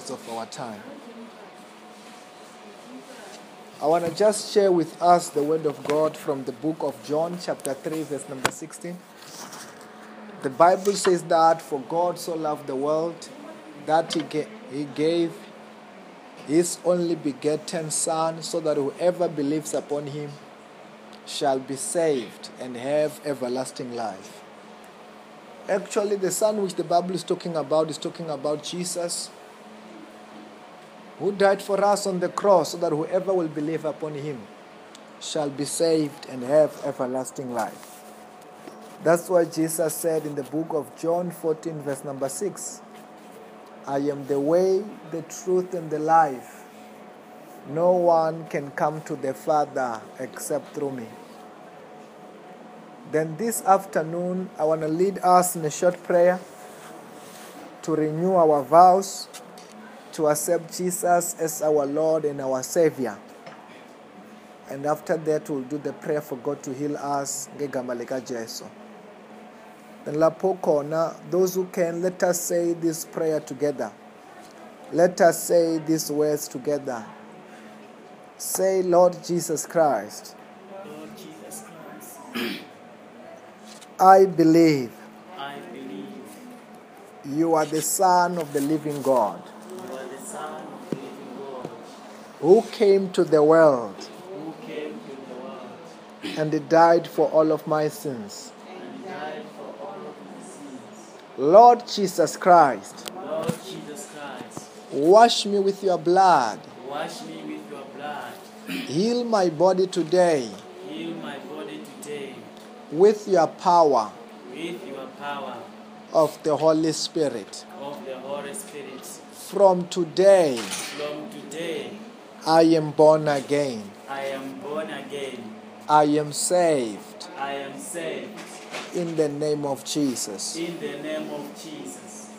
rest of our time. I want to just share with us the word of God from the book of John, chapter 3, verse number 16. The Bible says that for God so loved the world that he, ga- he gave his only begotten Son, so that whoever believes upon him shall be saved and have everlasting life. Actually, the Son which the Bible is talking about is talking about Jesus, who died for us on the cross, so that whoever will believe upon him shall be saved and have everlasting life. That's what Jesus said in the book of John 14, verse number 6 I am the way, the truth, and the life. No one can come to the Father except through me. Then this afternoon, I want to lead us in a short prayer to renew our vows to accept Jesus as our Lord and our Savior. And after that, we'll do the prayer for God to heal us. ngegama lika Jesu. Then lapho khona, those who can, let us say this prayer together. Let us say these words together. Say, Lord Jesus Christ, Lord Jesus Christ, I believe I believe you are the Son of the living God you are the Son of the living God who came to the world to the world and died for all of my sins. and died for all of my sins. Lord Jesus Christ, Lord Jesus Christ, wash me with your blood. wash me with your blood. Heal my body today Heal my body today with your power with your power of the Holy Spirit. of the Holy Spirit. From today, From today, I am born again. I am born again. I am saved I am saved in the name of Jesus. in the name of Jesus.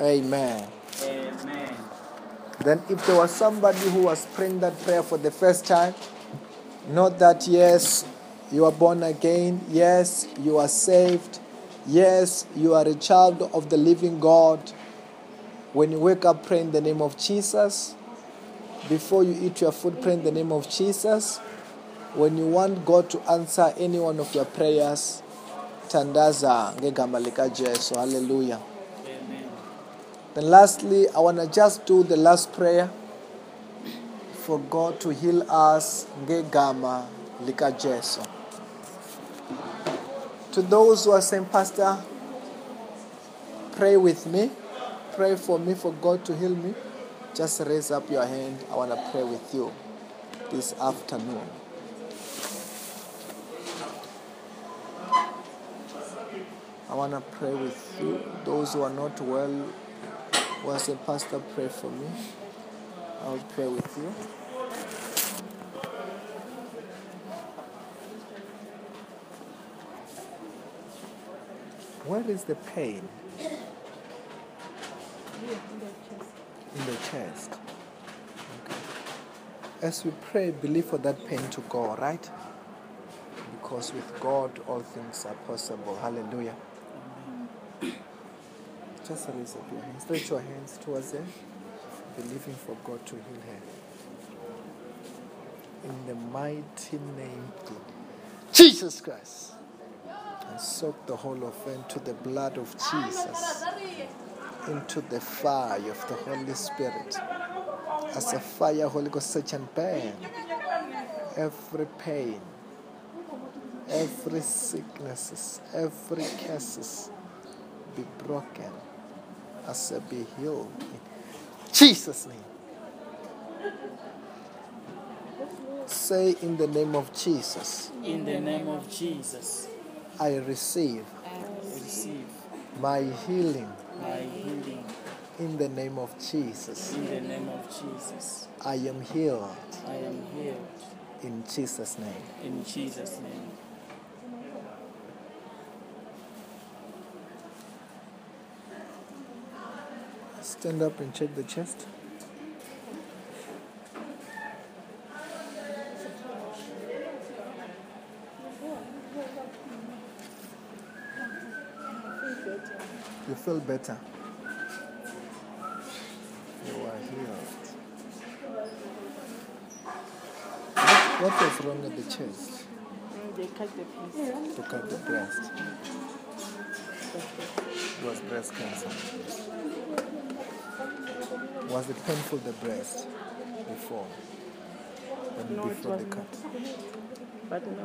Amen. Amen. Then, if there was somebody who was praying that prayer for the first time, note that yes, you are born again. Yes, you are saved. Yes, you are a child of the living God. When you wake up, pray in the name of Jesus. Before you eat your food, pray in the name of Jesus. When you want God to answer any one of your prayers, tandaza ngegama lika Jesu. Hallelujah. Amen. Then lastly, I want to just do the last prayer for God to heal us ngegama lika Jesu. To those who are saying, Pastor, pray with me, pray for me for God to heal me, just raise up your hand. I want to pray with you this afternoon. I want to pray with you. Those who are not well, who saying, Pastor, pray for me. I'll pray with you. Where is the pain? In the chest. Okay. As we pray, believe for that pain to go, right? Because with God, all things are possible. Hallelujah. Just raise up your hands. Stretch your hands towards her, believing for God to heal her. In the mighty name of Jesus Christ. And soak the whole of her into the blood of Jesus, into the fire of the Holy Spirit. As a fire, Holy Ghost, search and burn every pain, every sicknesses, every curses be broken, as I be healed. In Jesus' name. Say in the name of Jesus, In the name of Jesus, I receive I receive my healing healing. in the name of Jesus. In the name of Jesus, I am healed I am healed. in Jesus' name. In Jesus' name. Stand up and check the chest. You feel better. Your wife. What was wrong at the chest? Mm, They cut the breast. To cut the breast. It was breast cancer. Was it painful the breast before? When No, before the cut? But now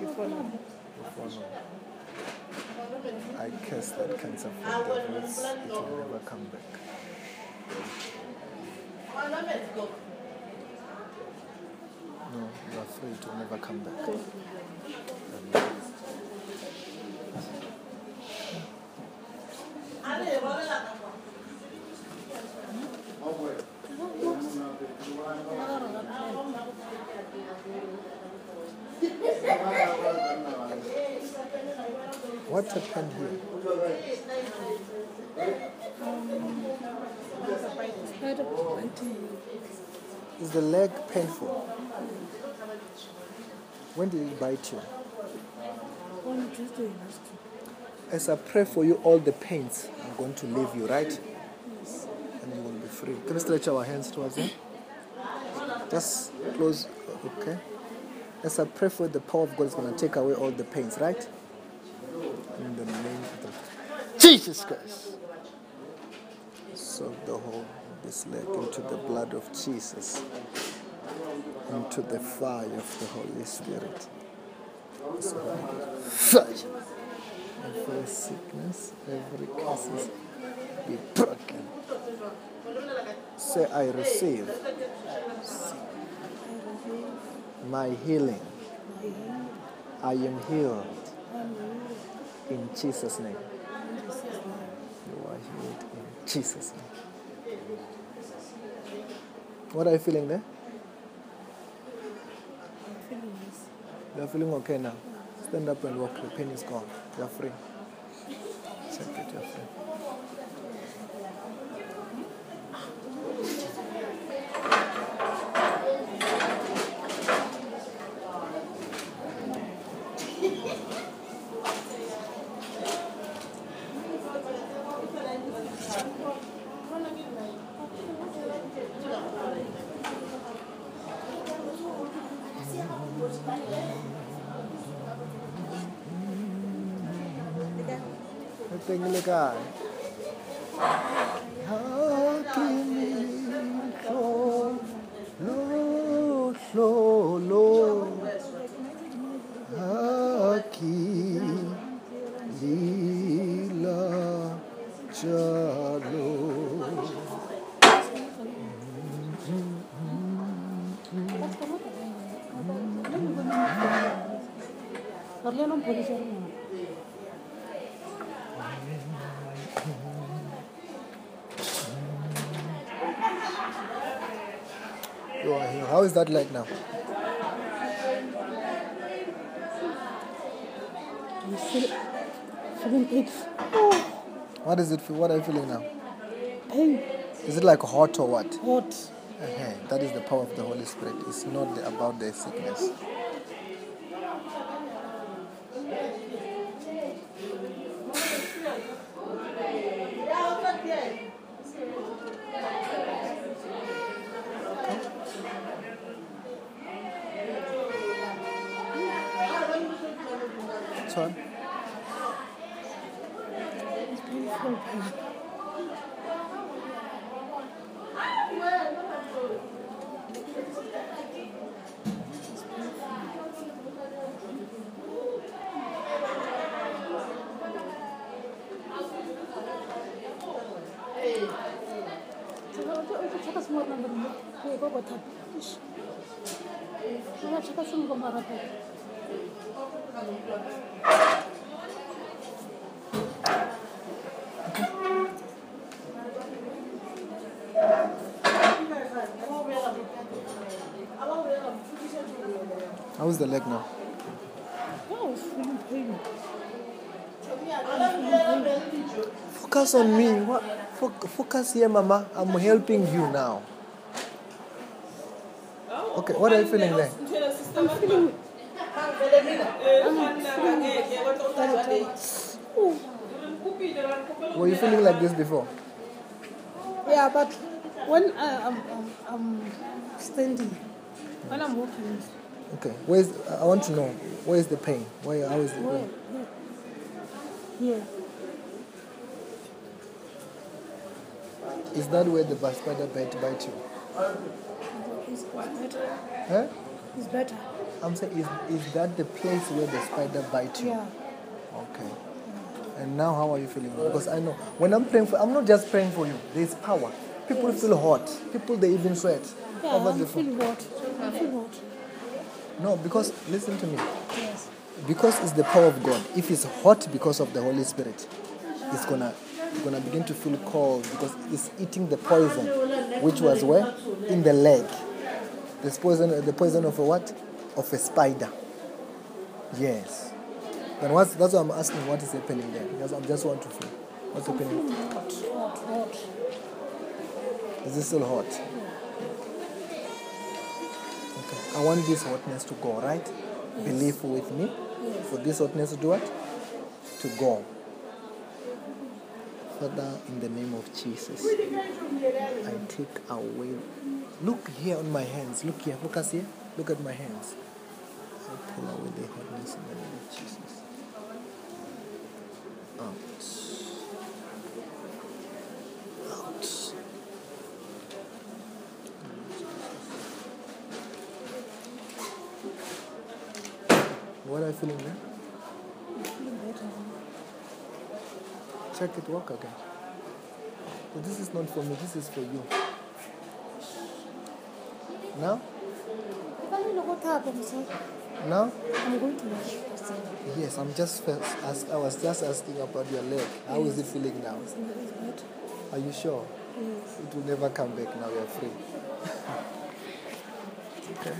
before now. Before no. I curse that cancer from the roots. It will never come back. No, you are free. to never come back. What happened here? Is the leg painful? When did it bite you? As I pray for you, all the pains are going to leave you, right? And you will be free. Can we stretch our hands towards Him? Just close, okay? As I pray for you, the power of God is going to take away all the pains, right? In the name of the Jesus Christ. Soak the whole leg into the blood of Jesus, into the fire of the Holy Spirit. Fire. Every sickness, every curses be broken. Say, I receive my healing. I am healed in Jesus' name. You are healed in Jesus' name. What are you feeling there? You are feeling okay now. Stand up and walk. The pain is gone. You are free. Check it. You are free. Lo, lo. Haki lila jalo. Carleno puede ser una. You are here. How is that like now? I'm still feeling pain. What is it? What are you feeling now? Pain. Is it like hot or what? Hot. Uh-huh. That is the power of the Holy Spirit. It's not about the sickness. Anton. Ich bin voll 잠깐 숨었는데 그거 다 잠깐 숨은 how's the leg now? Focus on me. What? Focus here, Mama. I'm helping you now. Okay, what are you feeling there? I'm feeling. Were you feeling like this before? Yeah, but when I, I'm, I'm, I'm standing, When I'm walking, Okay. Where's I want to know where is the pain? Where how is the where? pain? Here. Here. Is that where the spider bite bite you? It's, it's better. Huh? It's better. I'm saying is is that the place where the spider bite you? Yeah. Okay. And now how are you feeling? Because I know when I'm praying for I'm not just praying for you. There's power. People feel hot. People they even sweat Yeah, over I'm the feeling hot. I feel hot. No, because listen to me. Yes. Because it's the power of God. If it's hot because of the Holy Spirit, it's gonna it's gonna begin to feel cold because it's eating the poison, which was where in the leg. This poison, the poison of a what? Of a spider. Yes. Then what's that's why I'm asking what is happening there. Because I just want to feel what's happening. Hot, hot, hot. Is it still hot? Okay. I want this hotness to go, right? Believe with me. For this hotness to do what? To go. Father, in the name of Jesus, I take away. Look here on my hands. Look here. Focus here. Look at my hands. I pull away the hotness in the name of Jesus. Out. Out. What are you feeling there? I'm feeling better. Check it, work again. But this is not for me, this is for you. Now? I know what happened, sir, Now? I'm going to wash. Yes, I'm just first ask, I was just asking about your leg. How is it feeling now? It's better. Are you sure? Yes. It will never come back now, you're free. okay.